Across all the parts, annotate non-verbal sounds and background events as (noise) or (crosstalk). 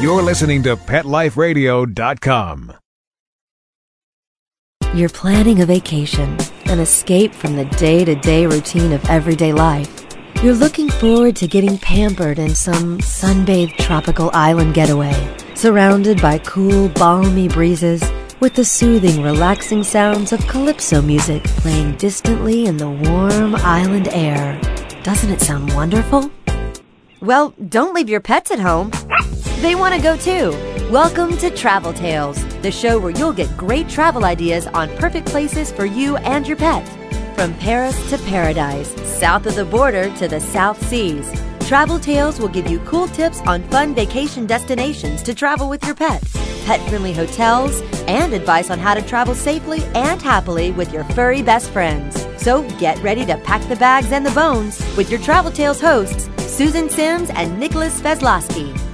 You're listening to PetLifeRadio.com. You're planning a vacation, an escape from the day to day routine of everyday life. You're looking forward to getting pampered in some sunbathed tropical island getaway, surrounded by cool, balmy breezes with the soothing, relaxing sounds of calypso music playing distantly in the warm island air. Doesn't it sound wonderful? Well, don't leave your pets at home. They want to go too. Welcome to Travel Tales, the show where you'll get great travel ideas on perfect places for you and your pet. From Paris to paradise, south of the border to the South Seas, Travel Tales will give you cool tips on fun vacation destinations to travel with your pet, pet friendly hotels, and advice on how to travel safely and happily with your furry best friends. So get ready to pack the bags and the bones with your Travel Tales hosts, Susan Sims and Nicholas Vezlowski.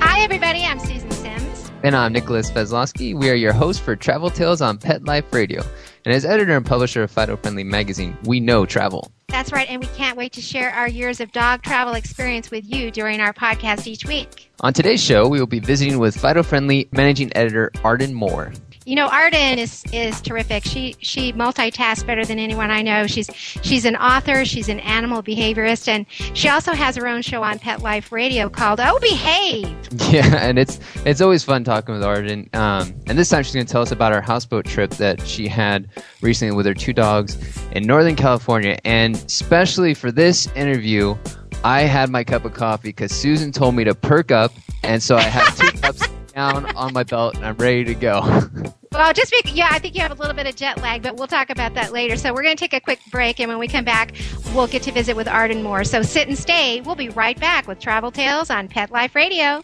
Hi, everybody. I'm Susan Sims. And I'm Nicholas Vezlowski. We are your hosts for Travel Tales on Pet Life Radio. And as editor and publisher of Fido Friendly Magazine, we know travel. That's right, and we can't wait to share our years of dog travel experience with you during our podcast each week. On today's show, we will be visiting with Fido Friendly managing editor Arden Moore. You know, Arden is is terrific. She she multitasks better than anyone I know. She's she's an author. She's an animal behaviorist, and she also has her own show on Pet Life Radio called "Oh Behave." (laughs) Yeah, and it's it's always fun talking with Arden. Um, and this time she's going to tell us about her houseboat trip that she had recently with her two dogs in Northern California. And especially for this interview, I had my cup of coffee because Susan told me to perk up, and so I have two (laughs) cups down on my belt, and I'm ready to go. (laughs) Well, just be, yeah, I think you have a little bit of jet lag, but we'll talk about that later. So we're going to take a quick break, and when we come back, we'll get to visit with Arden Moore. So sit and stay. We'll be right back with Travel Tales on Pet Life Radio.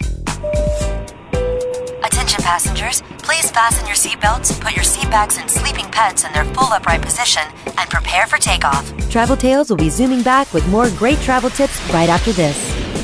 Attention passengers, please fasten your seatbelts, put your seatbacks and sleeping pets in their full upright position, and prepare for takeoff. Travel Tales will be zooming back with more great travel tips right after this.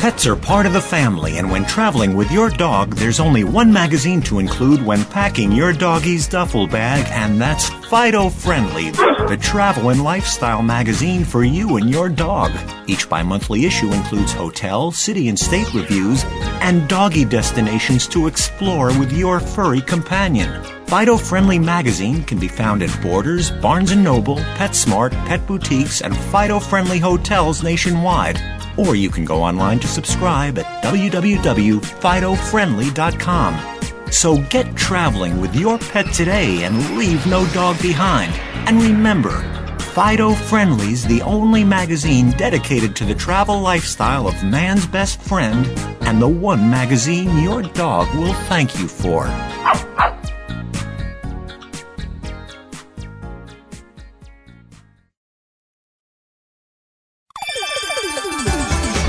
Pets are part of the family, and when traveling with your dog, there's only one magazine to include when packing your doggy's duffel bag, and that's Fido Friendly, the travel and lifestyle magazine for you and your dog. Each bi monthly issue includes hotel, city, and state reviews and doggy destinations to explore with your furry companion. Fido Friendly magazine can be found at Borders, Barnes & Noble, PetSmart, Pet Boutiques, and Fido Friendly hotels nationwide or you can go online to subscribe at www.fidofriendly.com. So get traveling with your pet today and leave no dog behind. And remember, Fido Friendly's the only magazine dedicated to the travel lifestyle of man's best friend and the one magazine your dog will thank you for.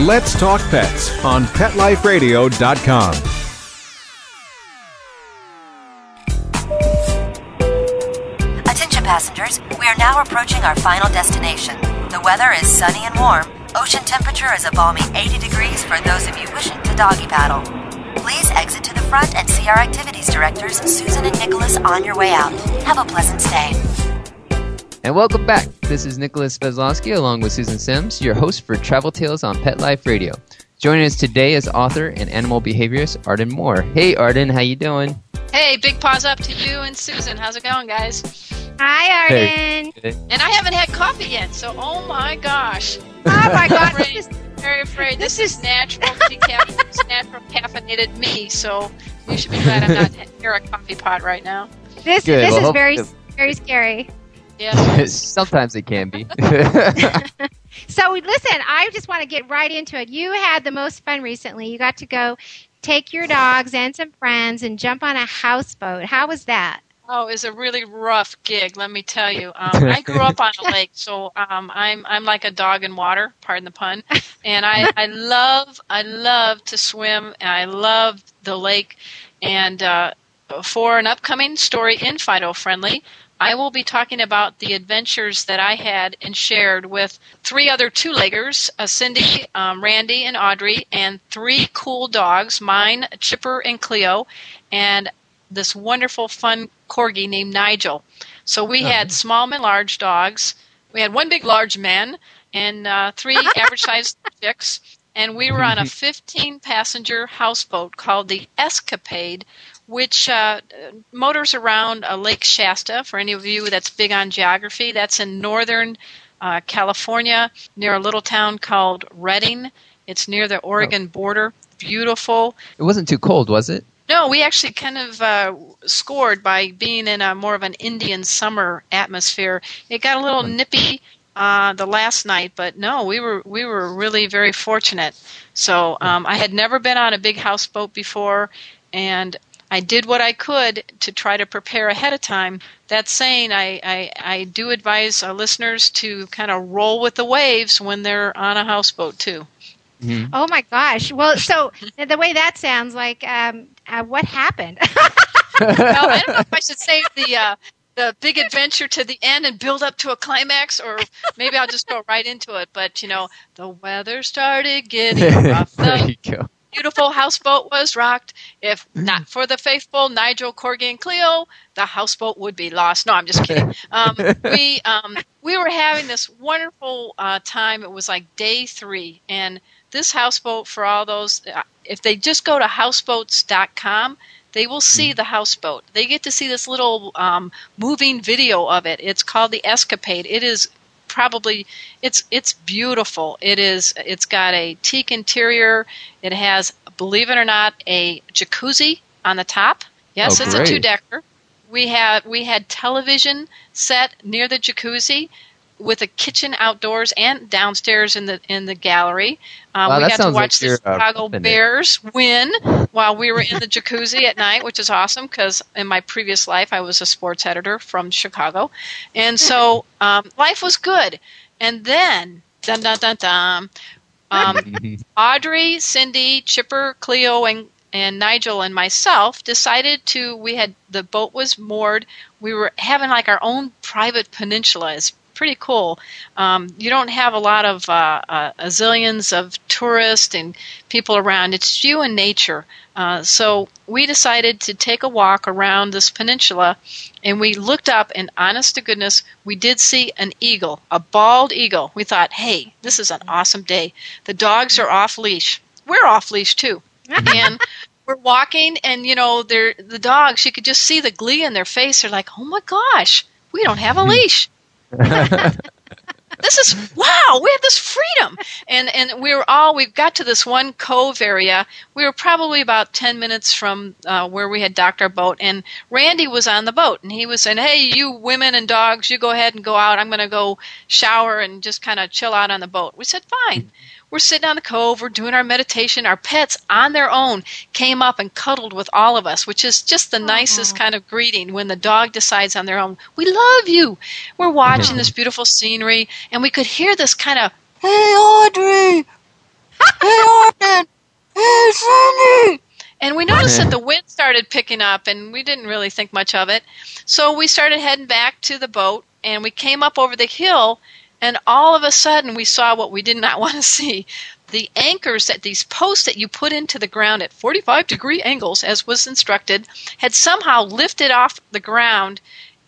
Let's Talk Pets on PetLifeRadio.com. Attention passengers, we are now approaching our final destination. The weather is sunny and warm. Ocean temperature is a balmy 80 degrees for those of you wishing to doggy paddle. Please exit to the front and see our activities directors, Susan and Nicholas, on your way out. Have a pleasant stay. And welcome back. This is Nicholas Vezlowski along with Susan Sims, your host for Travel Tales on Pet Life Radio. Joining us today is author and animal behaviorist Arden Moore. Hey Arden, how you doing? Hey, big paws up to you and Susan. How's it going, guys? Hi, Arden. Hey. And I haven't had coffee yet, so oh my gosh. Oh my God. Very, very afraid. This is natural (laughs) decaf, it's natural caffeinated me, so you should be glad I'm not (laughs) near a coffee pot right now. This Good. this Well, is hope- very very scary. Yeah. (laughs) (laughs) Sometimes it can be. (laughs) So listen, I just want to get right into it. You had the most fun recently. You got to go take your dogs and some friends and jump on a houseboat. How was that? Oh, it's a really rough gig, let me tell you. Um, I grew up on a lake, so um, I'm I'm like a dog in water, pardon the pun. And I, I love I love to swim, and I love the lake. And uh, for an upcoming story in Fido Friendly, I will be talking about the adventures that I had and shared with three other two leggers uh, Cindy, um, Randy, and Audrey, and three cool dogs mine, Chipper, and Cleo, and this wonderful, fun corgi named Nigel. So we had small and large dogs. We had one big, large man and uh, three (laughs) average sized chicks. And we were on a (laughs) 15 passenger houseboat called the Escapade, which uh, motors around uh, Lake Shasta. For any of you that's big on geography, that's in northern uh, California near a little town called Redding. It's near the Oregon border. Beautiful. It wasn't too cold, was it? No, we actually kind of uh, scored by being in a more of an Indian summer atmosphere. It got a little nippy uh, the last night, but no, we were we were really very fortunate. So um, I had never been on a big houseboat before, and I did what I could to try to prepare ahead of time. That saying, I, I, I do advise listeners to kind of roll with the waves when they're on a houseboat too. Mm-hmm. Oh my gosh! Well, so the way that sounds like, um, uh, what happened? (laughs) well, I don't know if I should save the uh, the big adventure to the end and build up to a climax, or maybe I'll just go right into it. But you know, the weather started getting (laughs) rough. there you go. Beautiful houseboat was rocked. If not for the faithful Nigel, Corgi, and Cleo, the houseboat would be lost. No, I'm just kidding. (laughs) Um, we um, we were having this wonderful uh, time. It was like day three, and this houseboat for all those, uh, if they just go to houseboats.com, they will see the houseboat. They get to see this little um, moving video of it. It's called the Escapade. It is probably it's it's beautiful. It is it's got a teak interior. It has, believe it or not, a jacuzzi on the top. Yes, Oh, it's a two decker. We had we had television set near the jacuzzi with a kitchen outdoors and downstairs in the in the gallery. Um, Wow, we got to sounds like watch the uh, Chicago flipping it. Bears win while we were in the jacuzzi at night, which is awesome because in my previous life I was a sports editor from Chicago, and so um, life was good. And then, dun dun dun dun, um, (laughs) Audrey, Cindy, Chipper, Cleo, and and Nigel and myself decided to. We had the boat was moored. We were having like our own private peninsula. It's pretty cool. Um, you don't have a lot of uh, uh, a zillions of tourists and people around. It's you and nature. Uh, so we decided to take a walk around this peninsula, and we looked up, and honest to goodness, we did see an eagle, a bald eagle. We thought, hey, this is an awesome day. The dogs are off leash. We're off leash too, and (laughs) we're walking, and you know, they're the dogs. You could just see the glee in their face. They're like, oh my gosh, we don't have a leash (laughs) this is wow we have this freedom. And and we were all we got to this one cove area. We were probably about 10 minutes from uh, where we had docked our boat and randy was on the boat and he was saying hey you women and dogs you go ahead and go out. I'm going to go shower and just kind of chill out on the boat. We said fine we're sitting on the cove we're doing our meditation our pets on their own came up and cuddled with all of us which is just the nicest kind of greeting when the dog decides on their own we love you. We're watching this mm-hmm. beautiful scenery and we could hear this kind of hey audrey! (laughs) Hey arden! Hey Cindy. and we noticed that the wind started picking up and we didn't really think much of it. So we started heading back to the boat and we came up over the hill and all of a sudden we saw what we did not (laughs) want to see. The anchors that these posts that you put into the ground at 45 degree angles as was instructed had somehow lifted off the ground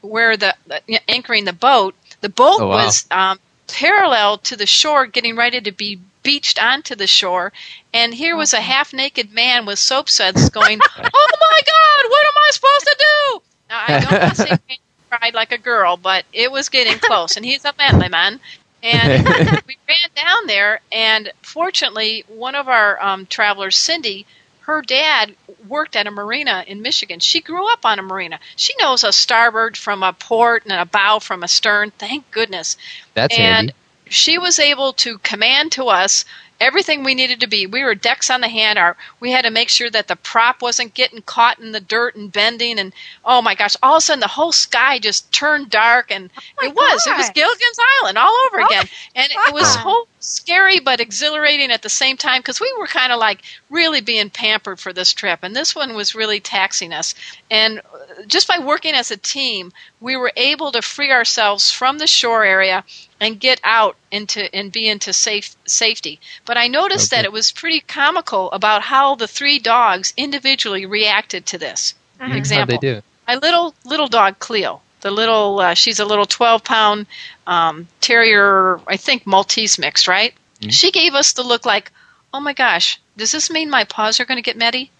where the uh, anchoring the boat. The boat Oh, wow. was um, parallel to the shore getting ready to be beached onto the shore. And here was a half naked man with soap suds going (laughs) oh my god what am i supposed to do? Now, i don't want to say (laughs) cried like a girl but it was getting close. And he's a manly man. And (laughs) we ran down there and fortunately one of our um, travelers cindy her dad worked at a marina in michigan. She grew up on a marina. She knows a starboard from a port and a bow from a stern. Thank goodness. That's and handy. she was able to command to us everything we needed to be. We were decks on the hand. Our we had to make sure that the prop wasn't getting caught in the dirt and bending. And oh my gosh, all of a sudden the whole sky just turned dark, and Oh it was it was gosh. Gilligan's Island all over Oh. again. And it was so scary but exhilarating at the same time because we were kind of like really being pampered for this trip, and this one was really taxing us. And uh, just by working as a team, we were able to free ourselves from the shore area and get out into and be into safe safety. But I noticed that it was pretty comical about how the three dogs individually reacted to this. How'd Example: they do? my little little dog Cleo. The little uh, she's a little twelve pound um, terrier, I think Maltese mix, right? She gave us the look like, oh my gosh, does this mean my paws are going to get metty?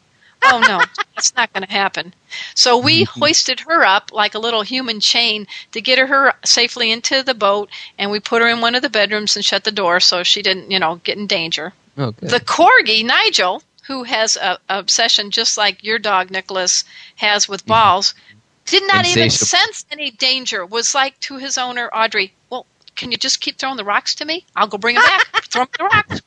Oh no, (laughs) that's not going to happen. So we hoisted her up like a little human chain to get her safely into the boat, and we put her in one of the bedrooms and shut the door so she didn't, you know, get in danger. Okay. The corgi, Nigel, who has a, a obsession just like your dog, Nicholas, has with balls, did not even sense any danger. Was like to his owner, Audrey, well, can you just keep throwing the rocks to me? I'll go bring them back. (laughs) Throw the rocks.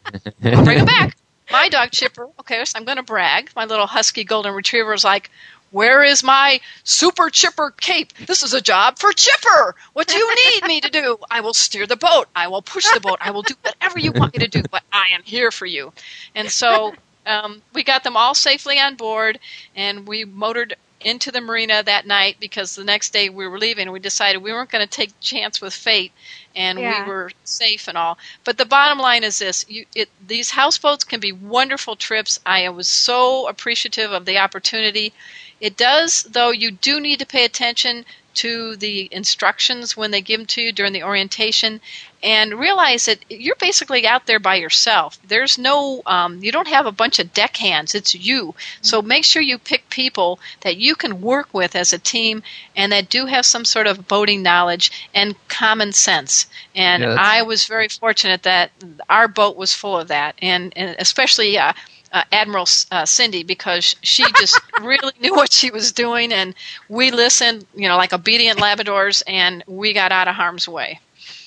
I'll bring them back. (laughs) My dog, Chipper, okay, so I'm going to brag. My little husky golden retriever is like, where is my super chipper cape? This is a job for Chipper. What do you need me to do? I will steer the boat. I will push the boat. I will do whatever you want me to do, but I am here for you. And so um, we got them all safely on board, and we motored into the marina that night because the next day we were leaving. We decided we weren't going to take chance with fate, and Yeah. we were safe and all. But the bottom line is this: you, it, these houseboats can be wonderful trips. I was so appreciative of the opportunity. It does, though. You do need to pay attention to the instructions when they give them to you during the orientation, and realize that you're basically out there by yourself. There's no, um, you don't have a bunch of deckhands. It's you. So make sure you pick people that you can work with as a team, and that do have some sort of boating knowledge and common sense. And Yeah, I was very fortunate that our boat was full of that, and, and especially. Uh, uh, Admiral uh, Cindy because she just (laughs) really knew what she was doing, and we listened, you know, like obedient Labradors, and we got out of harm's way.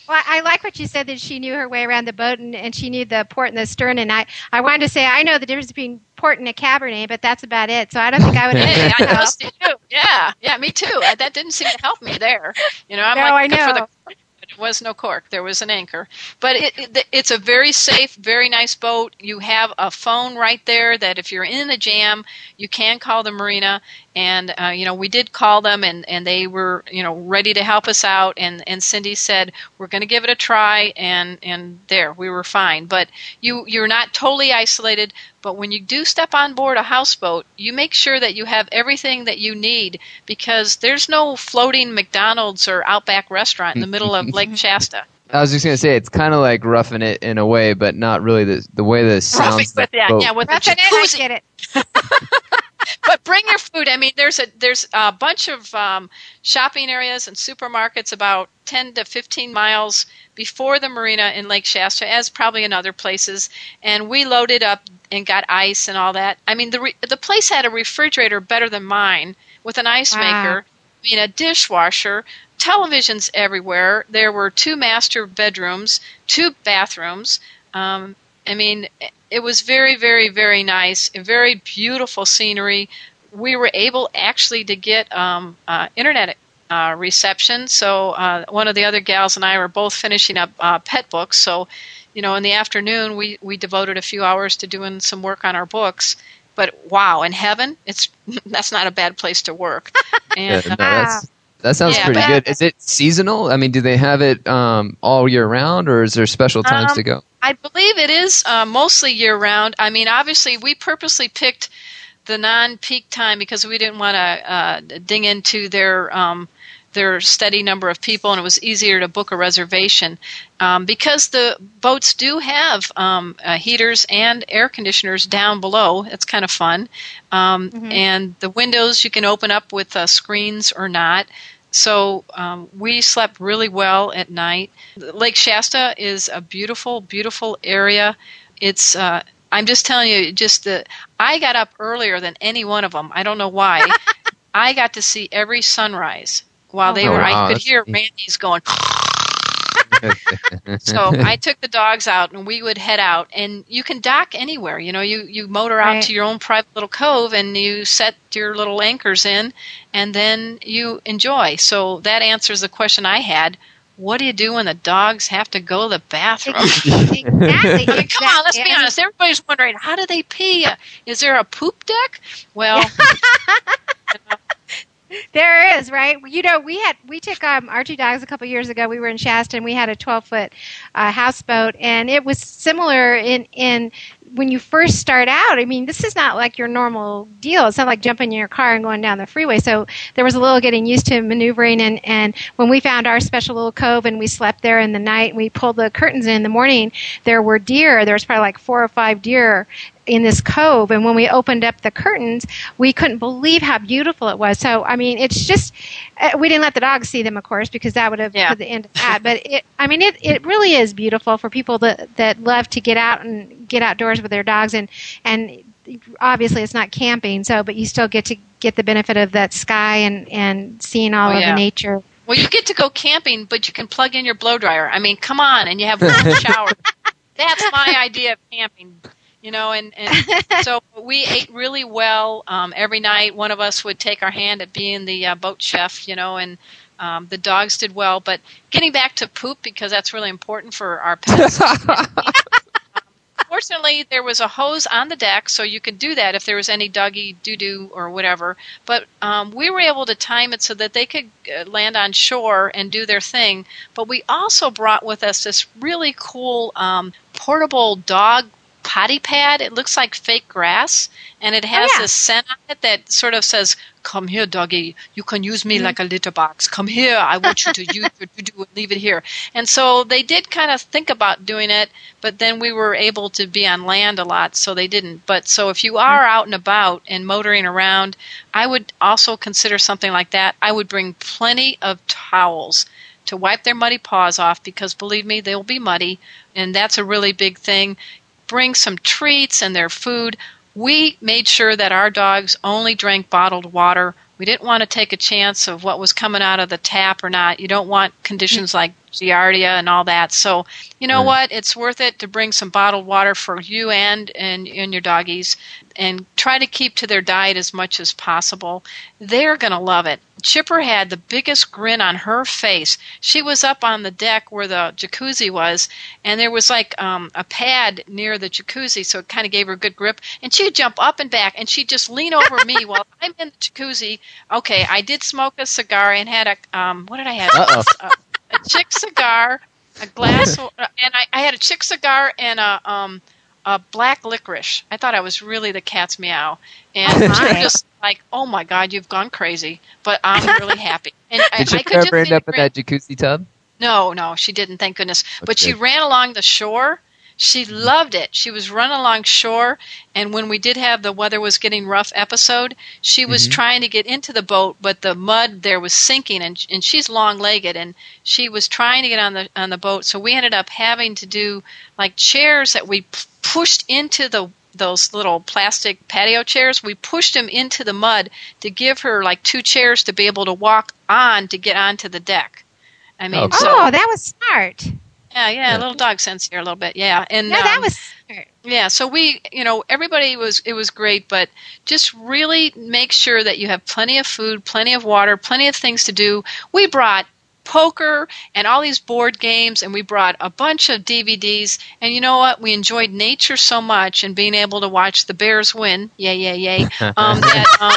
Well, I like what you said that she knew her way around the boat and, and she knew the port and the stern. And I, I wanted to say I know the difference between port and a cabernet, but that's about it. So I don't think I would. (laughs) Hey, I. Yeah, yeah, me too. That didn't seem to help me there. You know, I'm No, like I for the know. it was no cork. There was an anchor, but it, it, it's a very safe, very nice boat. You have a phone right there that if you're in a jam, you can call the marina. And uh, you know, we did call them, and, and they were you know ready to help us out. And, and Cindy said we're going to give it a try, and and there we were fine. But you you're not totally isolated. But when you do step on board a houseboat, you make sure that you have everything that you need because there's no floating McDonald's or Outback restaurant in the middle of Lake (laughs) Shasta. I was just gonna say it's kind of like roughing it in a way, but not really the the way the sounds. Roughing with yeah, boat. yeah, with the Roughing it, I get it. (laughs) but bring your food. I mean, there's a there's a bunch of um, shopping areas and supermarkets about 10 to 15 miles before the marina in Lake Shasta, as probably in other places. And we loaded up and got ice and all that. I mean, the re- the place had a refrigerator better than mine with an ice Wow. maker. I mean, a dishwasher. Televisions everywhere. There were two master bedrooms, two bathrooms. Um, I mean, it was very, very, very nice. Very beautiful scenery. We were able actually to get um, uh, internet uh, reception. So uh, one of the other gals and I were both finishing up uh, pet books. So, you know, in the afternoon we we devoted a few hours to doing some work on our books. But wow, in heaven, it's (laughs) that's not a bad place to work. (laughs) Yeah, no, that's, that sounds Yeah, pretty good. Is it seasonal? I mean, do they have it um, all year round, or is there special times Um, to go? I believe it is uh, mostly year round. I mean, obviously, we purposely picked the non-peak time because we didn't want to uh, ding into their um, their steady number of people, and it was easier to book a reservation um, because the boats do have um, uh, heaters and air conditioners down below. It's kind of fun, um, and the windows you can open up with uh, screens or not. So um, we slept really well at night. Lake Shasta is a beautiful, beautiful area. It's uh, I'm just telling you, just the I got up earlier than any one of them. I don't know why. (laughs) I got to see every sunrise while they Oh, were. wow, I could hear. Randy's going. (laughs) so I took the dogs out and we would head out and you can dock anywhere. You know, you, you motor out Right. to your own private little cove and you set your little anchors in and then you enjoy. So that answers the question I had. What do you do when the dogs have to go to the bathroom? (laughs) exactly. I mean, come on, let's be honest. Everybody's wondering, how do they pee? Is there a poop deck? Well, (laughs) There is, right? You know, we had we took um, our two dogs a couple years ago. We were in Shasta, and we had a twelve foot uh, houseboat, and it was similar in in when you first start out. I mean, this is not like your normal deal. It's not like jumping in your car and going down the freeway. So there was a little getting used to maneuvering, and and when we found our special little cove and we slept there in the night, and we pulled the curtains in, in the morning. There were deer. There was probably like four or five deer in this cove and when we opened up the curtains we couldn't believe how beautiful it was so i mean it's just uh, we didn't let the dogs see them of course because that would have Yeah. put the end of that but it i mean it, it really is beautiful for people that that love to get out and get outdoors with their dogs and and obviously it's not camping so but you still get to get the benefit of that sky and and seeing all Oh, of yeah. the nature well, you get to go camping, but you can plug in your blow dryer. I mean, come on, and you have one (laughs) shower. That's my idea of camping. You know, and, and (laughs) so we ate really well um, every night. One of us would take our hand at being the uh, boat chef, you know, and um, the dogs did well. But getting back to poop, because that's really important for our (laughs) pets. Fortunately, there was a hose on the deck, so you could do that if there was any doggy doo doo or whatever. But um, we were able to time it so that they could uh, land on shore and do their thing. But we also brought with us this really cool um, portable dog potty pad. It looks like fake grass, and it has oh, yeah. this scent on it that sort of says, "Come here, doggy. You can use me mm-hmm. like a litter box. Come here. I want you to (laughs) use your doo doo and leave it here." And so they did kind of think about doing it, but then we were able to be on land a lot, so they didn't. But so if you mm-hmm. are out and about and motoring around, I would also consider something like that. I would bring plenty of towels to wipe their muddy paws off because believe me, they'll be muddy, and that's a really big thing. Bring some treats and their food. We made sure that our dogs only drank bottled water. We didn't want to take a chance of what was coming out of the tap or not. You don't want conditions like giardia and all that. So, you know Right. what? It's worth it to bring some bottled water for you and, and and your doggies and try to keep to their diet as much as possible. They're going to love it. Chipper had the biggest grin on her face. She was up on the deck where the jacuzzi was, and there was like um, a pad near the jacuzzi, so it kind of gave her a good grip. And she'd jump up and back, and she'd just lean over me (laughs) while I'm in the jacuzzi. Okay, I did smoke a cigar and had a um, what did I have? Uh-oh. A, a chick cigar, a glass, (laughs) and I, I had a chick cigar and a um, a black licorice. I thought I was really the cat's meow, and she my. was just like, "Oh my god, you've gone crazy!" But I'm really (laughs) happy. And I, Did I could just ever end up in that jacuzzi tub? no, no, she didn't. Thank goodness. but she ran along the shore. She loved it. She was running along shore, and when we did have the weather was getting rough episode, she was Mhm. trying to get into the boat, but the mud there was sinking, and and she's long legged, and she was trying to get on the on the boat. So we ended up having to do like chairs that we p- pushed into the those little plastic patio chairs. We pushed them into the mud to give her like two chairs to be able to walk on to get onto the deck. I mean, Okay. so oh that was smart yeah, yeah, a little dog sense here a little bit. Yeah, and no that um, was smart yeah. So we, you know, everybody was it was great, but just really make sure that you have plenty of food, plenty of water, plenty of things to do. We brought poker and all these board games and we brought a bunch of DVDs and you know what we enjoyed nature so much and being able to watch the bears win yay yay yay (laughs) um, that um,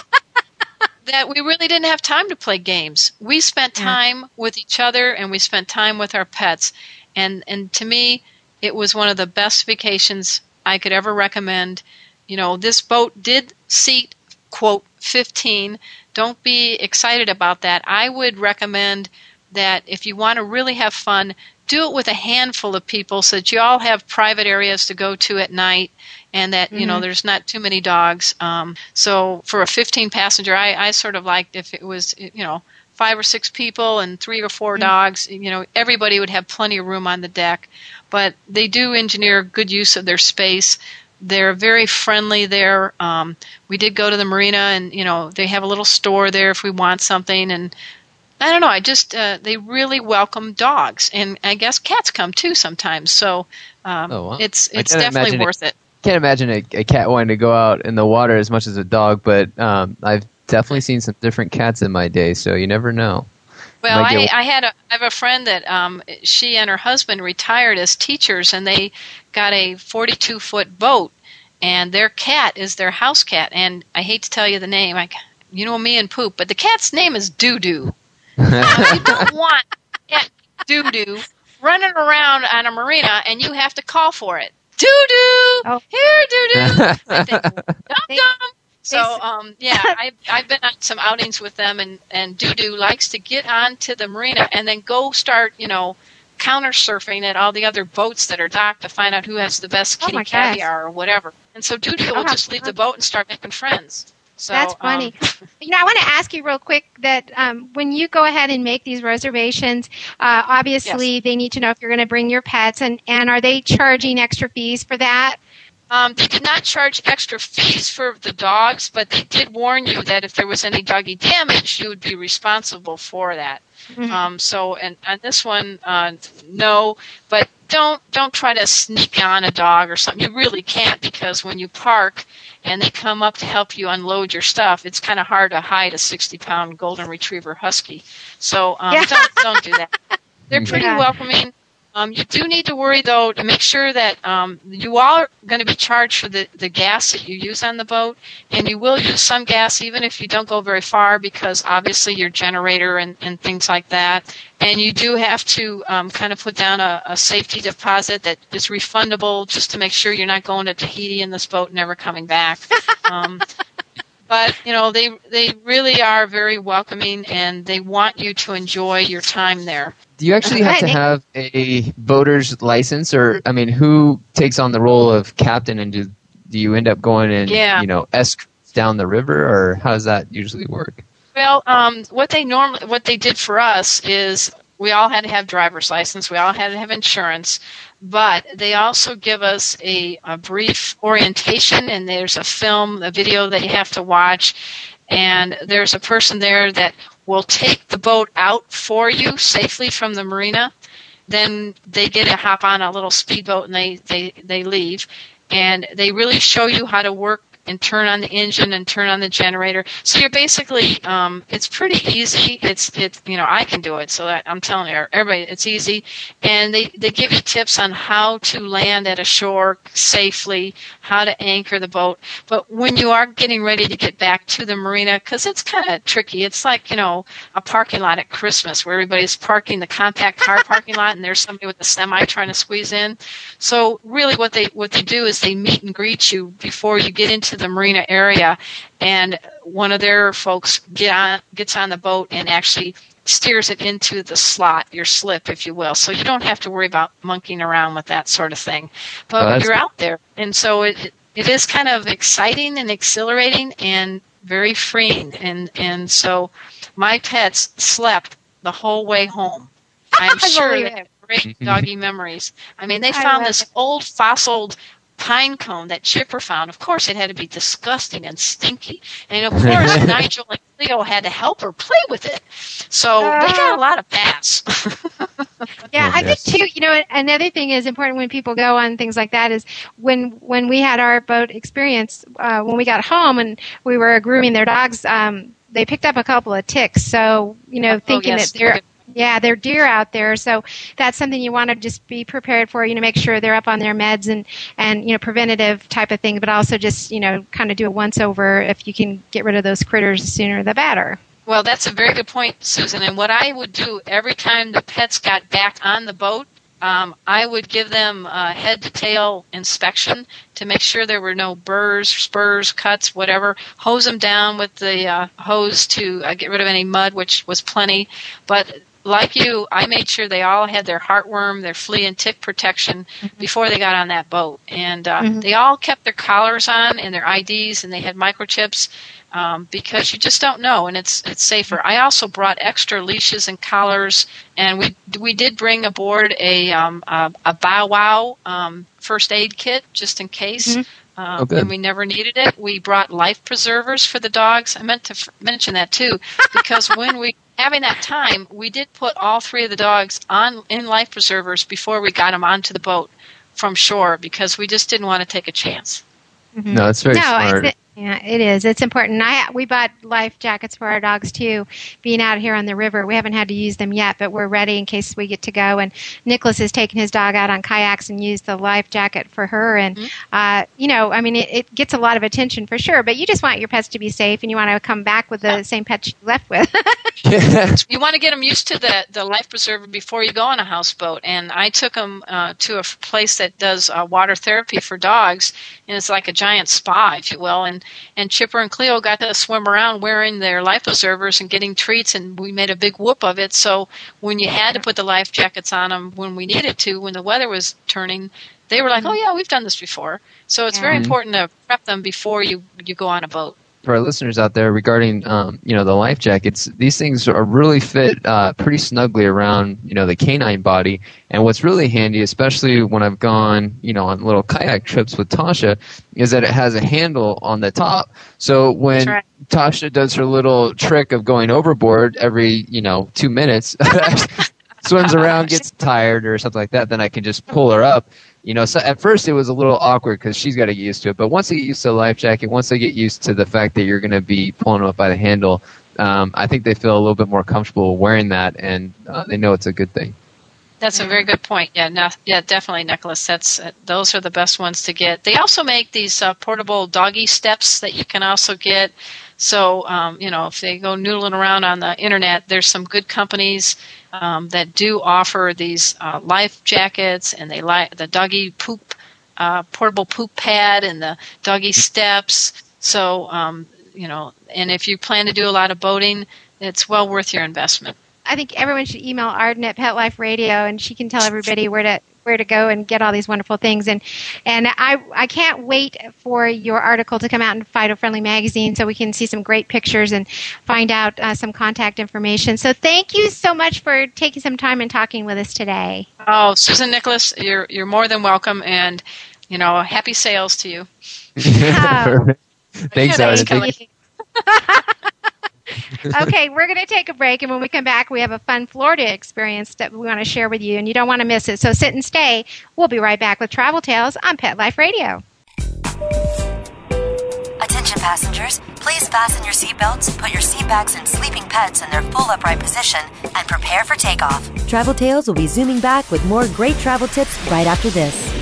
that we really didn't have time to play games. We spent Yeah. time with each other and we spent time with our pets. And and to me, it was one of the best vacations I could ever recommend. You know, this boat did seat quote 15. Don't be excited about that. I would recommend that if you want to really have fun, do it with a handful of people so that you all have private areas to go to at night and that you know there's not too many dogs. Um, so for a 15 passenger I, I sort of liked if it was you know five or six people and three or 4 dogs you know everybody would have plenty of room on the deck. But they do engineer good use of their space. They're very friendly there. Um, we did go to the marina and you know they have a little store there if we want something. And I don't know. I just uh, they really welcome dogs, and I guess cats come too sometimes. So um, Oh, wow. it's it's definitely imagine it- worth it. Can't imagine a, a cat wanting to go out in the water as much as a dog, but um, I've definitely seen some different cats in my day, so you never know. Well, I, I had a I have a friend that um, she and her husband retired as teachers, and they got a 42 foot boat, and their cat is their house cat. And I hate to tell you the name, I, you know me and poop, but the cat's name is Doo Doo. Now, you don't want cat Doo Doo running around on a marina, and you have to call for it. Doo Doo, Oh. here, Doo Doo. (laughs) I think, dum dum. So um, yeah, (laughs) I, I've been on some outings with them, and and Dudu likes to get onto the marina and then go start, you know, counter surfing at all the other boats that are docked to find out who has the best Oh kitty gosh. caviar or whatever. And so Dudu will Oh, just leave the boat and start making friends. So That's um, funny. You know, I want to ask you real quick that um, when you go ahead and make these reservations, uh, obviously they need to know if you're going to bring your pets, and, and are they charging extra fees for that? Um, they did not charge extra fees for the dogs, but they did warn you that if there was any doggy damage, you would be responsible for that. Mhm. Um, so, and on this one, uh, no, but don't don't try to sneak on a dog or something. You really can't because when you park and they come up to help you unload your stuff, it's kind of hard to hide a sixty pound golden retriever husky. So um, Yeah. don't don't do that. (laughs) They're pretty Yeah. welcoming. Um, you do need to worry though to make sure that um, you are going to be charged for the, the gas that you use on the boat, and you will use some gas even if you don't go very far because obviously your generator and, and things like that. And you do have to um, kind of put down a, a safety deposit that is refundable just to make sure you're not going to Tahiti in this boat and never coming back. (laughs) um, but you know they they really are very welcoming and they want you to enjoy your time there. Do you actually have to have a boater's license, or I mean, who takes on the role of captain, and do do you end up going and Yeah. you know escort down the river, or how does that usually work? Well, um, what they normally what they did for us is we all had to have driver's license, we all had to have insurance, but they also give us a, a brief orientation, and there's a film, a video that you have to watch, and there's a person there that will take the boat out for you safely from the marina. Then they get to hop on a little speedboat and they, they, they leave. And they really show you how to work and turn on the engine and turn on the generator. So you're basically, um, it's pretty easy. It's, it's, you know, I can do it. So that, I'm telling you, everybody, it's easy. And they, they give you tips on how to land at a shore safely, how to anchor the boat. But when you are getting ready to get back to the marina, because it's kind of tricky. It's like, you know, a parking lot at Christmas where everybody's parking the compact car parking lot and there's somebody with a semi trying to squeeze in. So really what they, what they do is they meet and greet you before you get into the marina area and one of their folks get on, gets on the boat and actually steers it into the slot, your slip, if you will. So you don't have to worry about monkeying around with that sort of thing. But Oh, you're out there. And so it, it is kind of exciting and exhilarating and very freeing. And, and so my pets slept the whole way home. (laughs) I'm sure believe they have great (laughs) doggy memories. I mean, they found love this it. old fossiled pine cone that Chipper found. Of course, it had to be disgusting and stinky. And of (laughs) course, Nigel and Cleo had to help her play with it. So they got a lot of baths. (laughs) Yeah, Oh, I think too. You know, another thing is important when people go on things like that is when when we had our boat experience uh, when we got home and we were grooming their dogs. Um, they picked up a couple of ticks, so you know, thinking Oh, yes. that they're yeah they're deer out there. So that's something you want to just be prepared for. You know, make sure they're up on their meds and and you know preventative type of thing, but also just you know kind of do a once over if you can get rid of those critters the sooner the better. Well, that's a very good point, Susan. And what I would do every time the pets got back on the boat, um, I would give them a head to tail inspection to make sure there were no burrs, spurs, cuts, whatever. Hose them down with the uh, hose to uh, get rid of any mud, which was plenty. But like you, I made sure they all had their heartworm, their flea and tick protection before they got on that boat. And uh, Mhm. they all kept their collars on and their IDs, and they had microchips um, because you just don't know, and it's it's safer. I also brought extra leashes and collars, and we we did bring aboard a um, a, a Bow Wow um, first aid kit just in case. Mhm. Um, Oh, and we never needed it. We brought life preservers for the dogs. I meant to f- mention that too, because when we having that time, we did put all three of the dogs on in life preservers before we got them onto the boat from shore because we just didn't want to take a chance. Mm-hmm. No, it's very no, smart. It's, yeah, it is. It's important. I we bought life jackets for our dogs too. Being out here on the river, we haven't had to use them yet, but we're ready in case we get to go. And Nicholas has taken his dog out on kayaks and used the life jacket for her. And Mm-hmm. uh, you know, I mean, it, it gets a lot of attention for sure. But you just want your pets to be safe, and you want to come back with the same pets you left with. (laughs) (laughs) You want to get them used to the the life preserver before you go on a houseboat. And I took them uh, to a place that does uh, water therapy for dogs, and it's like a giant spa, if you will. And and Chipper and Cleo got to swim around wearing their life preservers and getting treats, and we made a big whoop of it. So when you had to put the life jackets on them when we needed to, when the weather was turning, they were like, "Oh yeah, we've done this before." So it's very Yeah. important to prep them before you you go on a boat. For our listeners out there regarding um, you know the life jackets these things are really fit uh, pretty snugly around you know the canine body. And what's really handy especially when i've gone you know on little kayak trips with tasha is that it has a handle on the top. So when right. tasha does her little trick of going overboard every you know two minutes (laughs) swims around gets tired or something like that then i can just pull her up you know, so at first it was a little awkward because she's got to get used to it. But once they get used to the life jacket, once they get used to the fact that you're going to be pulling them up by the handle, um, I think they feel a little bit more comfortable wearing that, and uh, they know it's a good thing. That's a very good point. Yeah, no, yeah, definitely, Nicholas. That's uh, those are the best ones to get. They also make these uh, portable doggy steps that you can also get. So, um, you know, if they go noodling around on the internet, there's some good companies um, that do offer these uh, life jackets, and they like the doggy poop, uh, portable poop pad, and the doggy steps. So, um, you know, and if you plan to do a lot of boating, it's well worth your investment. I think everyone should email Arden at Pet Life Radio, and she can tell everybody where to where to go and get all these wonderful things. And and I I can't wait for your article to come out in Fido Friendly Magazine, so we can see some great pictures and find out uh, some contact information. So thank you so much for taking some time and talking with us today. Oh, Susan Nicholas, you're you're more than welcome, and you know, happy sails to you. Perfect. (laughs) Thanks, Yeah, Arden. thanks, Thank- (laughs) okay, we're going to take a break, and when we come back, we have a fun Florida experience that we want to share with you, and you don't want to miss it. So sit and stay. We'll be right back with Travel Tales on Pet Life Radio. Attention passengers, please fasten your seatbelts, put your seat backs and sleeping pets in their full upright position, and prepare for takeoff. Travel Tales will be zooming back with more great travel tips right after this.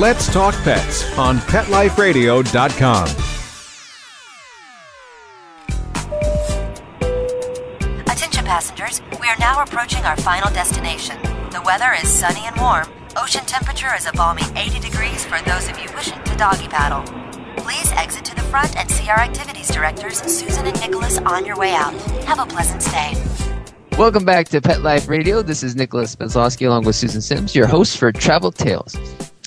Let's Talk Pets on PetLifeRadio.com. Attention passengers, we are now approaching our final destination. The weather is sunny and warm. Ocean temperature is a balmy 80 degrees for those of you wishing to doggy paddle. Please exit to the front and see our activities directors, Susan and Nicholas, on your way out. Have a pleasant stay. Welcome back to Pet Life Radio. This is Nicholas Benslowski along with Susan Sims, your host for Travel Tales.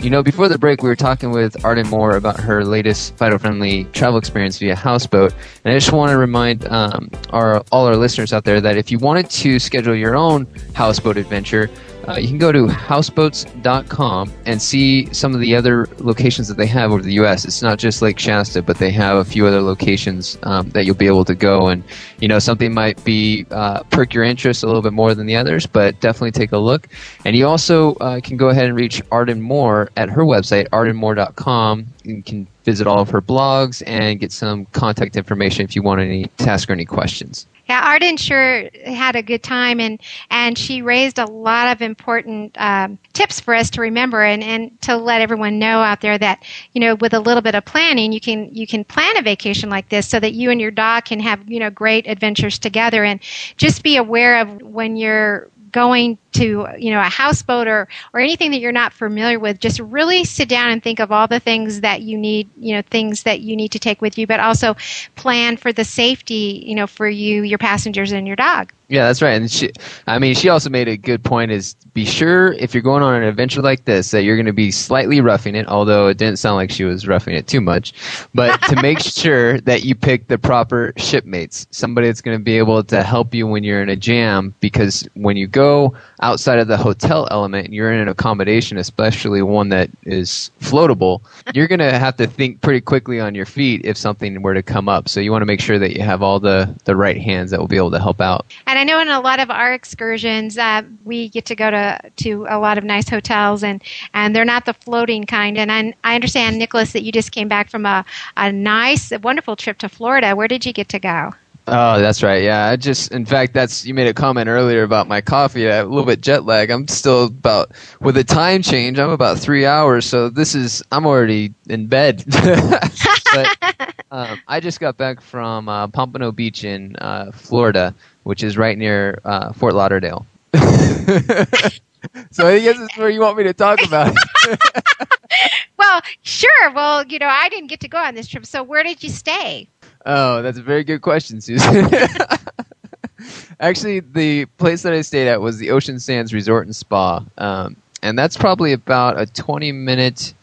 You know, before the break, we were talking with Arden Moore about her latest Fido-friendly travel experience via houseboat. And I just want to remind um, our all our listeners out there that if you wanted to schedule your own houseboat adventure, uh, you can go to houseboats.com and see some of the other locations that they have over the U.S. It's not just Lake Shasta, but they have a few other locations um, that you'll be able to go. And, you know, something might be uh, perk your interest a little bit more than the others, but definitely take a look. And you also uh, can go ahead and reach Arden Moore at her website, ardenmoore.com. You can visit all of her blogs and get some contact information if you want any to ask her any questions. Yeah, Arden sure had a good time, and and she raised a lot of important um, tips for us to remember, and and to let everyone know out there that you know with a little bit of planning, you can you can plan a vacation like this so that you and your dog can have you know great adventures together, and just be aware of when you're going to you know a houseboat or or anything that you're not familiar with, just really sit down and think of all the things that you need, you know, things that you need to take with you, but also plan for the safety, you know, for you, your passengers, and your dog. Yeah, that's right. And she, I mean, she also made a good point is be sure if you're going on an adventure like this that you're going to be slightly roughing it, although it didn't sound like she was roughing it too much, but (laughs) to make sure that you pick the proper shipmates, somebody that's going to be able to help you when you're in a jam because when you go outside of the hotel element and you're in an accommodation, especially one that is floatable, you're going to have to think pretty quickly on your feet if something were to come up. So you want to make sure that you have all the, the right hands that will be able to help out. And I know in a lot of our excursions, uh, we get to go to to a lot of nice hotels, and and they're not the floating kind. And I, I understand, Nicholas, that you just came back from a a nice, wonderful trip to Florida. Where did you get to go? Oh, that's right. Yeah, I just, in fact, that's you made a comment earlier about my coffee. I have a little bit jet lag. I'm still about with the time change. I'm about three hours, so this is I'm already in bed. (laughs) but um, I just got back from uh, Pompano Beach in uh, Florida, which is right near uh, Fort Lauderdale. (laughs) so I guess is where you want me to talk about. (laughs) well, sure. Well, you know, I didn't get to go on this trip, so where did you stay? Oh, that's a very good question, Susan. (laughs) Actually, the place that I stayed at was the Ocean Sands Resort and Spa, um, and that's probably about a 20 minute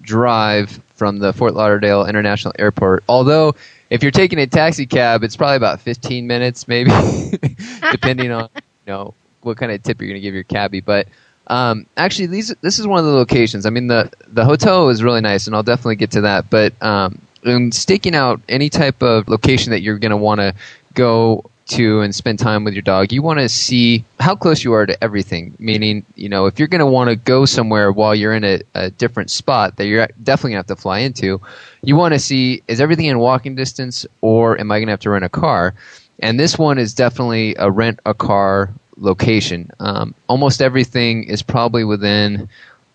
drive from the Fort Lauderdale International Airport. Although, if you're taking a taxi cab, it's probably about 15 minutes, maybe, (laughs) depending on you know what kind of tip you're going to give your cabbie. But um, actually, these this is one of the locations. I mean, the the hotel is really nice, and I'll definitely get to that. But um, in staking out any type of location that you're going to want to go to and spend time with your dog, you want to see how close you are to everything. Meaning, you know, if you're going to want to go somewhere while you're in a, a different spot that you're definitely going to have to fly into, you want to see is everything in walking distance or am I going to have to rent a car? And this one is definitely a rent a car location. Um, almost everything is probably within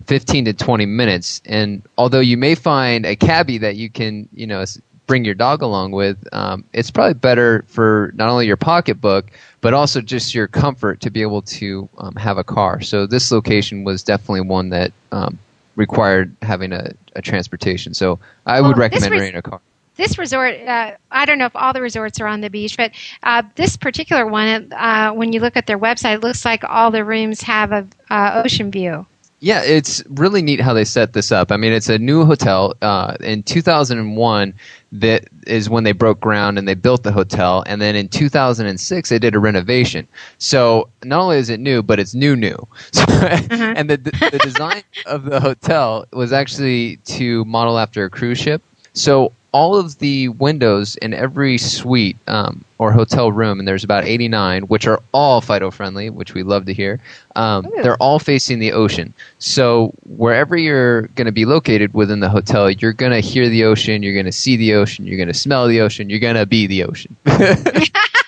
15 to 20 minutes. And although you may find a cabbie that you can, you know, bring your dog along with, um, it's probably better for not only your pocketbook, but also just your comfort to be able to um, have a car. So this location was definitely one that um, required having a, a, transportation. So I well, would recommend res- renting a car. This resort, uh, I don't know if all the resorts are on the beach, but uh, this particular one, uh, when you look at their website, it looks like all the rooms have a uh, ocean view. Yeah, it's really neat how they set this up. I mean, it's a new hotel. Uh, in 2001, that is when they broke ground and they built the hotel. And then in 2006, they did a renovation. So not only is it new, but it's new, new. (laughs) So, uh-huh. And the, the design of the hotel was actually to model after a cruise ship. So all of the windows in every suite um, or hotel room, and there's about 89, which are all Fido friendly, which we love to hear. Um, they're all facing the ocean. So wherever you're going to be located within the hotel, you're going to hear the ocean, you're going to see the ocean, you're going to smell the ocean, you're going to be the ocean. (laughs) (laughs)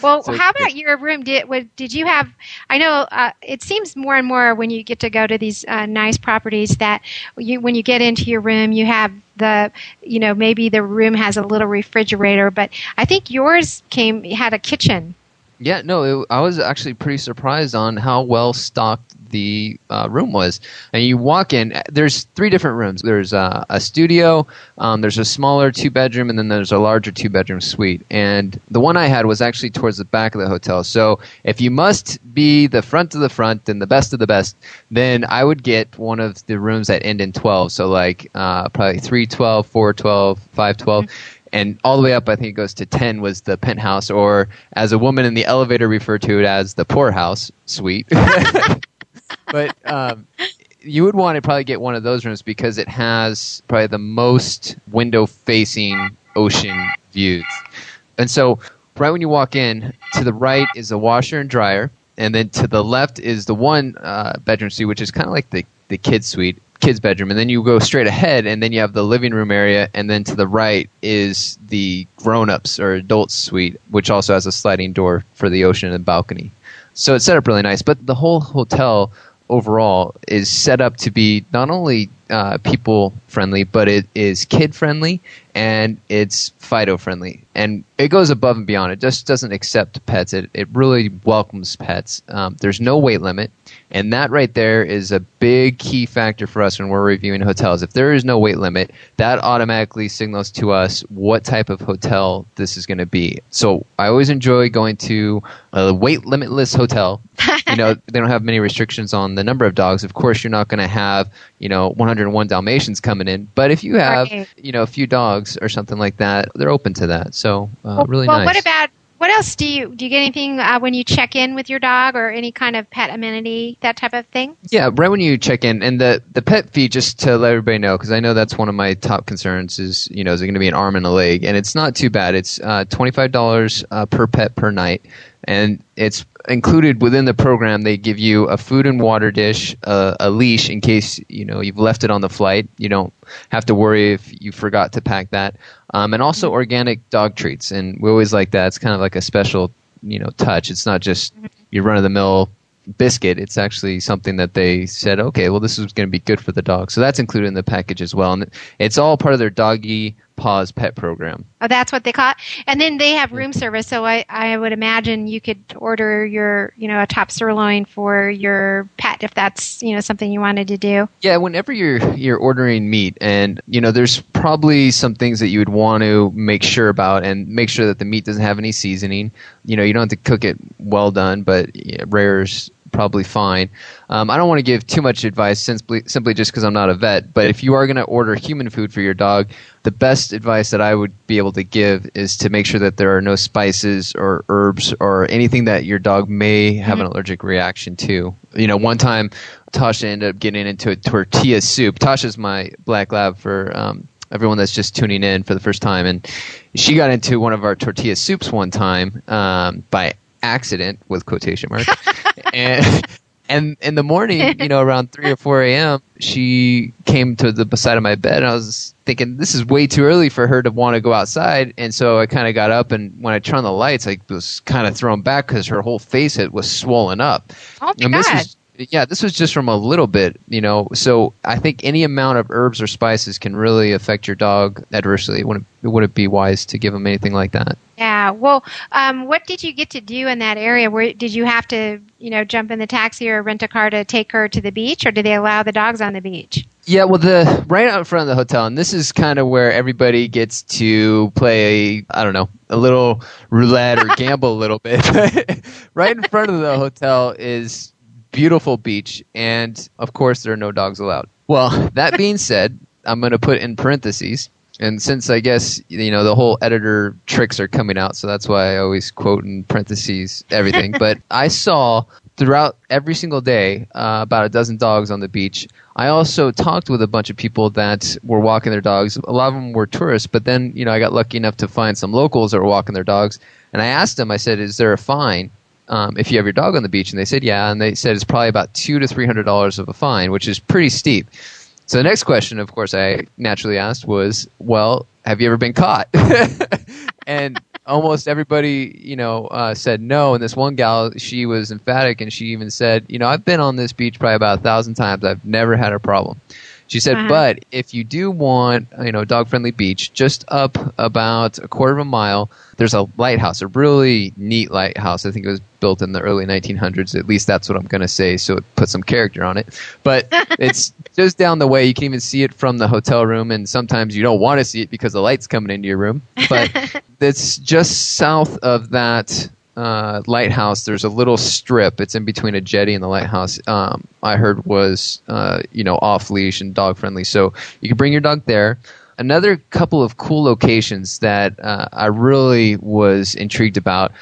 Well, so, how about your room? Did did you have? I know uh, it seems more and more when you get to go to these uh, nice properties that you when you get into your room, you have the you know maybe the room has a little refrigerator, but I think yours came had a kitchen. Yeah, no, it, I was actually pretty surprised on how well stocked the uh, room was. And you walk in, there's three different rooms. There's uh, a studio, um, there's a smaller two bedroom, and then there's a larger two bedroom suite. And the one I had was actually towards the back of the hotel. So if you must be the front of the front and the best of the best, then I would get one of the rooms that end in 12. So like uh, probably 312, 412, 512. Mm-hmm and all the way up, I think it goes to 10 was the penthouse, or as a woman in the elevator referred to it as the poorhouse suite. (laughs) but um, you would want to probably get one of those rooms because it has probably the most window facing ocean views. And so, right when you walk in, to the right is the washer and dryer, and then to the left is the one uh, bedroom suite, which is kind of like the, the kids' suite, kids' bedroom. And then you go straight ahead, and then you have the living room area, and then to the right is the grown ups or adults' suite, which also has a sliding door for the ocean and balcony. So it's set up really nice, but the whole hotel overall is set up to be not only uh, people friendly, but it is kid friendly and it's Fido friendly, and it goes above and beyond. It just doesn't accept pets. It it really welcomes pets. Um, there's no weight limit, and that right there is a big key factor for us when we're reviewing hotels. If there is no weight limit, that automatically signals to us what type of hotel this is going to be. So I always enjoy going to a weight limitless hotel. you know, (laughs) they don't have many restrictions on the number of dogs. Of course, you're not going to have you know 101 Dalmatians coming in, but if you have Right. you know a few dogs or something like that, they're open to that. So uh, really well, nice. what about what else do you do? You get anything uh, when you check in with your dog, or any kind of pet amenity, that type of thing? Yeah, right when you check in, and the the pet fee, just to let everybody know, because I know that's one of my top concerns is, you know, is it going to be an arm and a leg? And it's not too bad. It's uh, twenty five dollars uh, per pet per night, and it's included within the program. They give you a food and water dish, uh, a leash in case you know you've left it on the flight. You don't have to worry if you forgot to pack that, um, and also organic dog treats. And we always like that. It's kind of like a special, you know, touch. It's not just your run of the mill biscuit. It's actually something that they said, okay, well, this is going to be good for the dog. So that's included in the package as well. And it's all part of their doggy paws pet program. Oh, that's what they call it. And then they have room service, so I, I would imagine you could order your, you know, a top sirloin for your pet if that's, you know, something you wanted to do. Yeah, whenever you're you're ordering meat, and you know, there's probably some things that you would want to make sure about, and make sure that the meat doesn't have any seasoning. You know, you don't have to cook it well done, but yeah, rare's probably fine. Um, I don't want to give too much advice simply simply just because I'm not a vet. But if you are going to order human food for your dog, the best advice that I would be able to give is to make sure that there are no spices or herbs or anything that your dog may have an allergic reaction to. You know, one time Tasha ended up getting into a tortilla soup. Tasha's my black lab for um, everyone that's just tuning in for the first time, and she got into one of our tortilla soups one time um, by accident with quotation marks, (laughs) and. And in the morning, you know, around three or four a.m., she came to the side of my bed, and I was thinking this is way too early for her to want to go outside. And so I kind of got up, and when I turned on the lights, I was kind of thrown back because her whole face it was swollen up. Oh my And this God. was yeah, this was just from a little bit, you know. So I think any amount of herbs or spices can really affect your dog adversely. It wouldn't, it wouldn't be wise to give them anything like that. Yeah. Well, um, what did you get to do in that area? Where did you have to, you know, jump in the taxi or rent a car to take her to the beach, or did they allow the dogs on the beach? Yeah, well, the right out in front of the hotel, and this is kind of where everybody gets to play. I don't know, a little roulette or gamble a little bit. (laughs) right in front of the hotel is beautiful beach, and of course, there are no dogs allowed. Well, (laughs) that being said, I'm going to put in parentheses. And since I guess you know the whole editor tricks are coming out, so that's why I always quote in parentheses everything. but (laughs) I saw throughout every single day uh, about a dozen dogs on the beach. I also talked with a bunch of people that were walking their dogs. A lot of them were tourists, but then you know I got lucky enough to find some locals that were walking their dogs, and I asked them. I said, "Is there a fine?" Um, if you have your dog on the beach, and they said, yeah, and they said it's probably about two to three hundred dollars of a fine, which is pretty steep. So the next question, of course, I naturally asked was, well, have you ever been caught? (laughs) and almost everybody, you know, uh, said no. And this one gal, she was emphatic, and she even said, you know, I've been on this beach probably about a thousand times. I've never had a problem. She said, Uh-huh. but if you do want, you know, dog friendly beach, just up about a quarter of a mile, there's a lighthouse, a really neat lighthouse. I think it was built in the early 1900s. At least that's what I'm going to say. So it puts some character on it. But (laughs) it's just down the way. You can even see it from the hotel room. And sometimes you don't want to see it because the light's coming into your room. But (laughs) it's just south of that uh, lighthouse. There's a little strip. It's in between a jetty and the lighthouse. Um, I heard was uh, you know off leash and dog friendly, so you can bring your dog there. Another couple of cool locations that uh, I really was intrigued about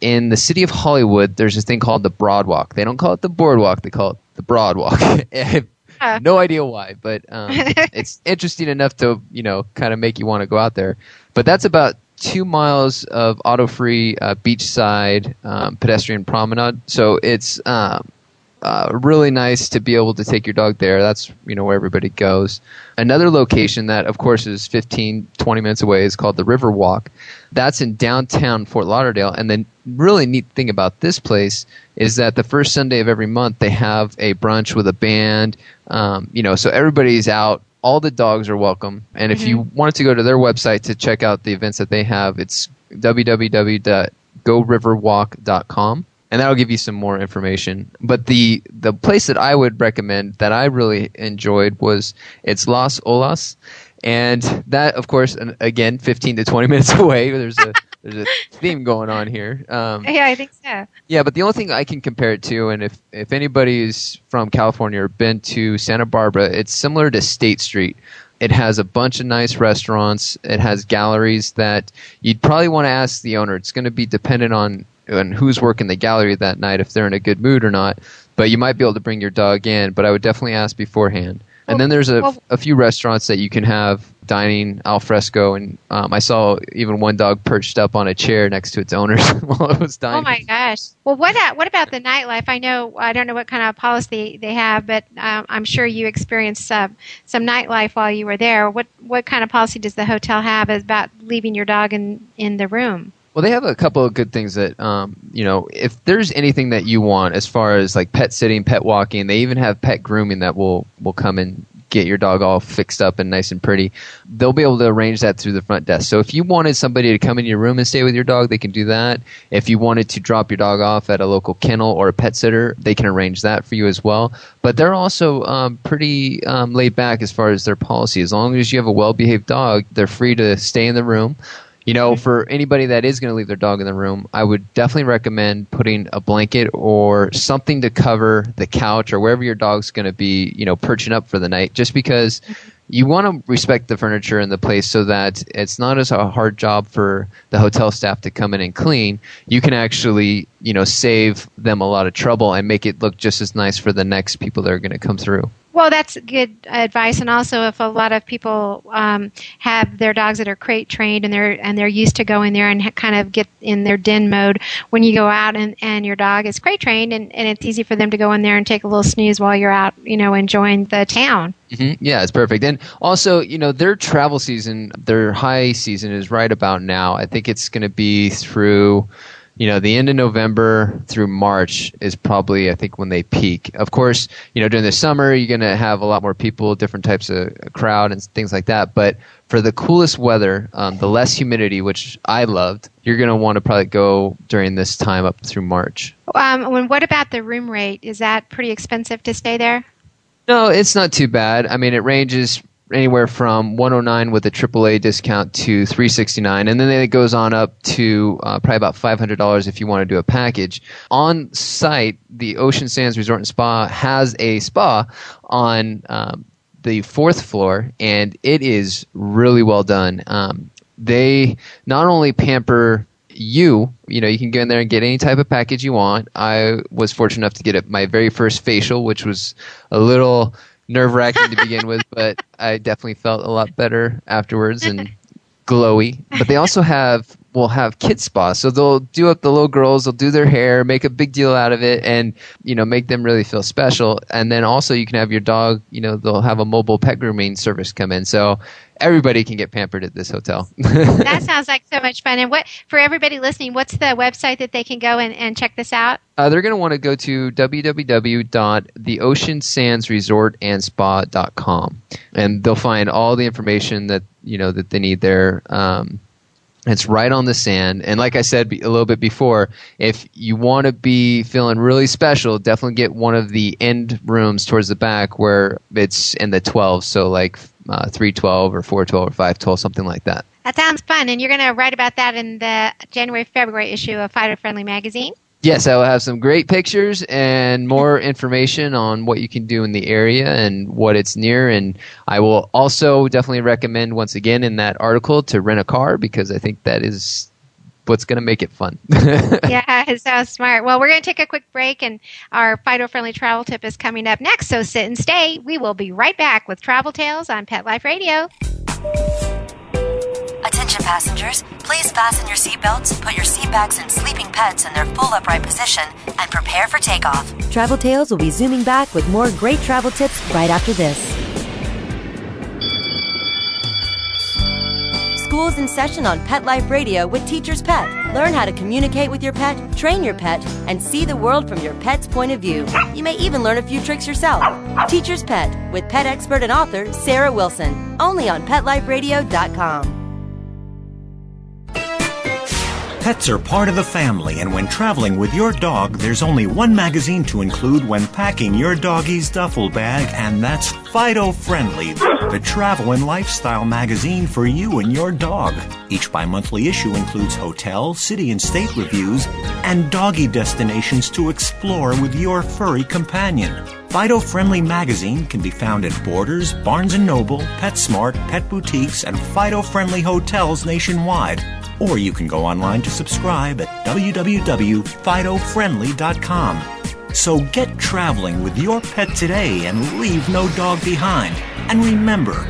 in the city of Hollywood. There's this thing called the Broadwalk. They don't call it the Boardwalk. They call it the Broadwalk. (laughs) No idea why, but um, (laughs) it's interesting enough to you know kind of make you want to go out there. But that's about two miles of auto-free uh, beachside um, pedestrian promenade. So it's um, uh, really nice to be able to take your dog there. That's you know where everybody goes. Another location that, of course, is 15, 20 minutes away is called the River Walk. That's in downtown Fort Lauderdale. And the really neat thing about this place is that the first Sunday of every month they have a brunch with a band. Um, you know, so everybody's out all the dogs are welcome. And if you mm-hmm. wanted to go to their website to check out the events that they have, it's www.goriverwalk.com. And that'll give you some more information. But the the place that I would recommend that I really enjoyed was it's Las Olas, and that of course, again, fifteen to twenty (laughs) minutes away. There's a (laughs) there's a theme going on here. Um, Yeah, I think so. yeah, but the only thing I can compare it to, and if if anybody's from California or been to Santa Barbara, it's similar to State Street. It has a bunch of nice restaurants. It has galleries that you'd probably want to ask the owner. It's going to be dependent on on who's working the gallery that night, if they're in a good mood or not. But you might be able to bring your dog in. But I would definitely ask beforehand. And then there's a, a few restaurants that you can have dining al fresco, and um, I saw even one dog perched up on a chair next to its owners (laughs) while it was dining. Oh my gosh! Well, what uh, what about the nightlife? I know I don't know what kind of policy they have, but um, I'm sure you experienced uh, some nightlife while you were there. What what kind of policy does the hotel have about leaving your dog in in the room? Well, they have a couple of good things that, um, you know, if there's anything that you want as far as like pet sitting, pet walking, they even have pet grooming that will will come and get your dog all fixed up and nice and pretty. They'll be able to arrange that through the front desk. So if you wanted somebody to come in your room and stay with your dog, they can do that. If you wanted to drop your dog off at a local kennel or a pet sitter, they can arrange that for you as well. But they're also um, pretty um, laid back as far as their policy. As long as you have a well behaved dog, they're free to stay in the room. You know, mm-hmm. for anybody that is going to leave their dog in the room, I would definitely recommend putting a blanket or something to cover the couch or wherever your dog's going to be, you know, perching up for the night, just because mm-hmm. you want to respect the furniture and the place so that it's not as a hard job for the hotel staff to come in and clean. You can actually, you know, save them a lot of trouble and make it look just as nice for the next people that are going to come through. Well, that's good advice, and also if a lot of people um, have their dogs that are crate trained and they're and they're used to going there and ha- kind of get in their den mode, when you go out and, and your dog is crate trained, and, and it's easy for them to go in there and take a little snooze while you're out, you know, enjoying the town. hmm Yeah, it's perfect. And also, you know, their travel season, their high season is right about now. I think it's going to be through, you know, the end of November through March is probably, I think, when they peak. Of course, you know, during the summer, you're going to have a lot more people, different types of crowd and things like that. But for the coolest weather, um, the less humidity, which I loved, you're going to want to probably go during this time up through March. Um, when, what about the room rate? Is that pretty expensive to stay there? No, it's not too bad. I mean, it ranges anywhere from 109 with a AAA discount to 369, and then it goes on up to uh, probably about $500 if you want to do a package. On site, the Ocean Sands Resort and Spa has a spa on um, the fourth floor, and it is really well done. Um, they not only pamper you, you know, you can go in there and get any type of package you want. I was fortunate enough to get my very first facial, which was a little nerve wracking to begin with, (laughs) but I definitely felt a lot better afterwards and (laughs) glowy. But they also have will have kid spas, so they'll do up the little girls, they'll do their hair, make a big deal out of it, and you know make them really feel special. And then also you can have your dog, you know, they'll have a mobile pet grooming service come in, so everybody can get pampered at this hotel. (laughs) That sounds like so much fun. And what for everybody listening, what's the website that they can go and, and check this out? Uh, they're going to want to go to www.theoceansandsresortandspa.com and they'll find all the information that you know that they need there. Um, it's right on the sand, and like I said a little bit before, if you want to be feeling really special, definitely get one of the end rooms towards the back where it's in the 12, so like uh, 312 or 412 or 512, something like that. That sounds fun. And you're going to write about that in the January February issue of Fido Friendly Magazine. Yes, I will have some great pictures and more information on what you can do in the area and what it's near. And I will also definitely recommend, once again, in that article to rent a car because I think that is what's going to make it fun. (laughs) yeah, so smart. Well, we're going to take a quick break, and our Fido Friendly Travel Tip is coming up next. So sit and stay. We will be right back with Travel Tales on Pet Life Radio. Attention passengers, Please fasten your seatbelts, put your seatbacks and sleeping pets in their full upright position, and prepare for takeoff. Travel Tales will be zooming back with more great travel tips right after this. School's in session on Pet Life Radio with Teacher's Pet. Learn how to communicate with your pet, train your pet, and see the world from your pet's point of view. You may even learn a few tricks yourself. Teacher's Pet with pet expert and author Sarah Wilson. Only on PetLifeRadio.com. Pets are part of the family, and when traveling with your dog, there's only one magazine to include when packing your doggy's duffel bag, and that's Fido Friendly, the travel and lifestyle magazine for you and your dog. Each bi monthly issue includes hotel, city, and state reviews and doggy destinations to explore with your furry companion. Fido Friendly magazine can be found at Borders, Barnes & Noble, PetSmart, Pet Boutiques, and Fido Friendly hotels nationwide or you can go online to subscribe at www.fidofriendly.com. So get traveling with your pet today and leave no dog behind. And remember,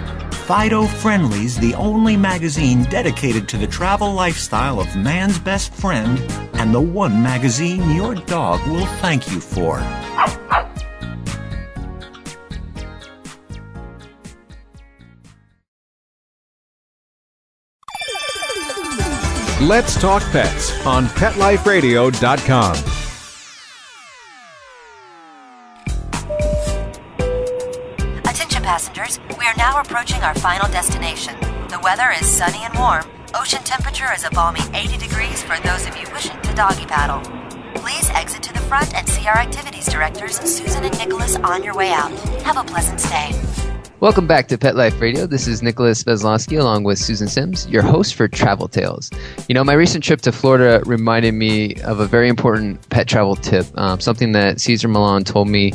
Fido Friendly's the only magazine dedicated to the travel lifestyle of man's best friend and the one magazine your dog will thank you for. Let's Talk Pets on PetLifeRadio.com. Attention passengers, we are now approaching our final destination. The weather is sunny and warm. Ocean temperature is a balmy 80 degrees for those of you wishing to doggy paddle. Please exit to the front and see our activities directors, Susan and Nicholas, on your way out. Have a pleasant stay. Welcome back to Pet Life Radio. This is Nicholas Veslowski along with Susan Sims, your host for Travel Tales. You know, my recent trip to Florida reminded me of a very important pet travel tip, um, something that Cesar Millan told me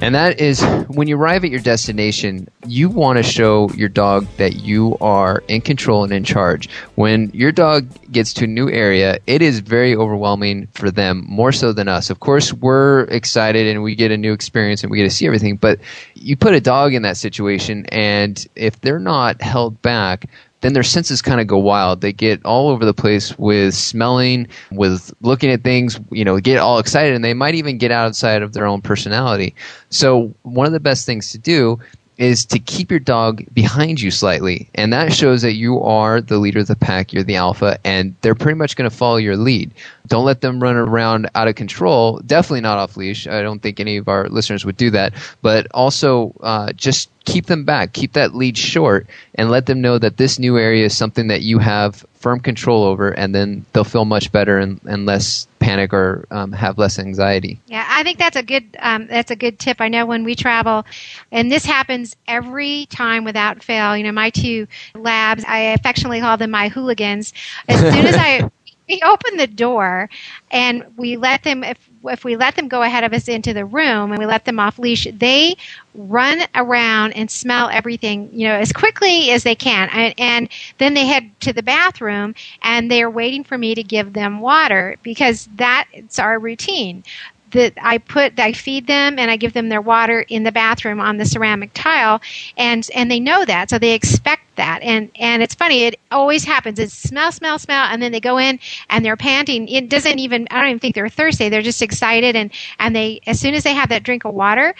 and that is when you arrive at your destination, you want to show your dog that you are in control and in charge. When your dog gets to a new area, it is very overwhelming for them, more so than us. Of course, we're excited and we get a new experience and we get to see everything, but you put a dog in that situation, and if they're not held back, then their senses kind of go wild. They get all over the place with smelling, with looking at things, you know, get all excited, and they might even get outside of their own personality. So, one of the best things to do is to keep your dog behind you slightly. And that shows that you are the leader of the pack, you're the alpha, and they're pretty much going to follow your lead. Don't let them run around out of control. Definitely not off leash. I don't think any of our listeners would do that. But also, uh, just keep them back, keep that lead short, and let them know that this new area is something that you have firm control over, and then they'll feel much better and, and less panic or um, have less anxiety. Yeah, I think that's a good um, that's a good tip. I know when we travel, and this happens every time without fail. You know, my two labs, I affectionately call them my hooligans. As soon as I (laughs) we open the door and we let them if if we let them go ahead of us into the room and we let them off leash they run around and smell everything you know as quickly as they can. And, and then they head to the bathroom and they're waiting for me to give them water because that's our routine that I put, I feed them and I give them their water in the bathroom on the ceramic tile, and and they know that, so they expect that. And and it's funny, it always happens. It's smell, smell, smell, and then they go in and they're panting. It doesn't even, I don't even think they're thirsty. They're just excited, and and they as soon as they have that drink of water,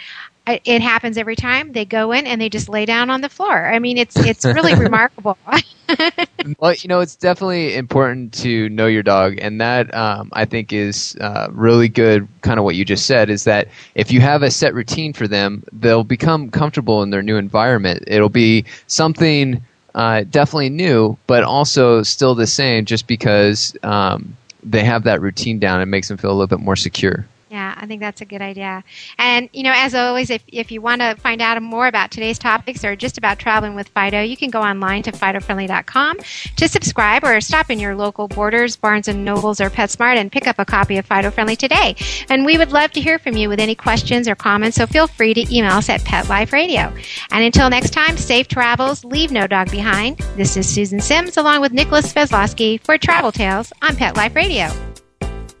it happens every time they go in and they just lay down on the floor. I mean, it's it's really (laughs) remarkable. (laughs) well, you know, it's definitely important to know your dog, and that um, I think is uh, really good. Kind of what you just said is that if you have a set routine for them, they'll become comfortable in their new environment. It'll be something uh, definitely new, but also still the same, just because um, they have that routine down. It makes them feel a little bit more secure. Yeah, I think that's a good idea. And, you know, as always, if, if you want to find out more about today's topics or just about traveling with Fido, you can go online to FidoFriendly.com to subscribe or stop in your local Borders, Barnes & Nobles, or PetSmart and pick up a copy of Fido Friendly today. And we would love to hear from you with any questions or comments, so feel free to email us at Pet Life Radio. And until next time, safe travels, leave no dog behind. This is Susan Sims along with Nicholas Veslowski for Travel Tales on Pet Life Radio.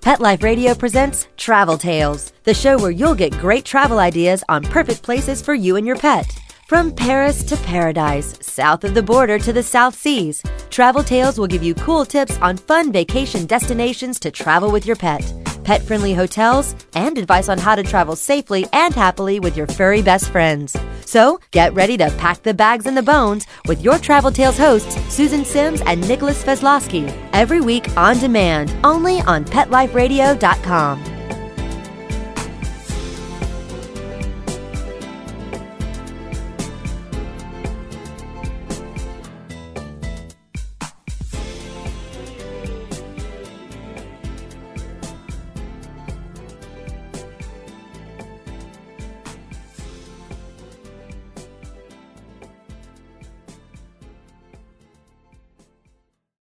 Pet Life Radio presents Travel Tales, the show where you'll get great travel ideas on perfect places for you and your pet. From Paris to paradise, south of the border to the South Seas, Travel Tales will give you cool tips on fun vacation destinations to travel with your pet, pet friendly hotels, and advice on how to travel safely and happily with your furry best friends. So get ready to pack the bags and the bones with your Travel Tales hosts, Susan Sims and Nicholas Veslowski, every week on demand, only on PetLifeRadio.com.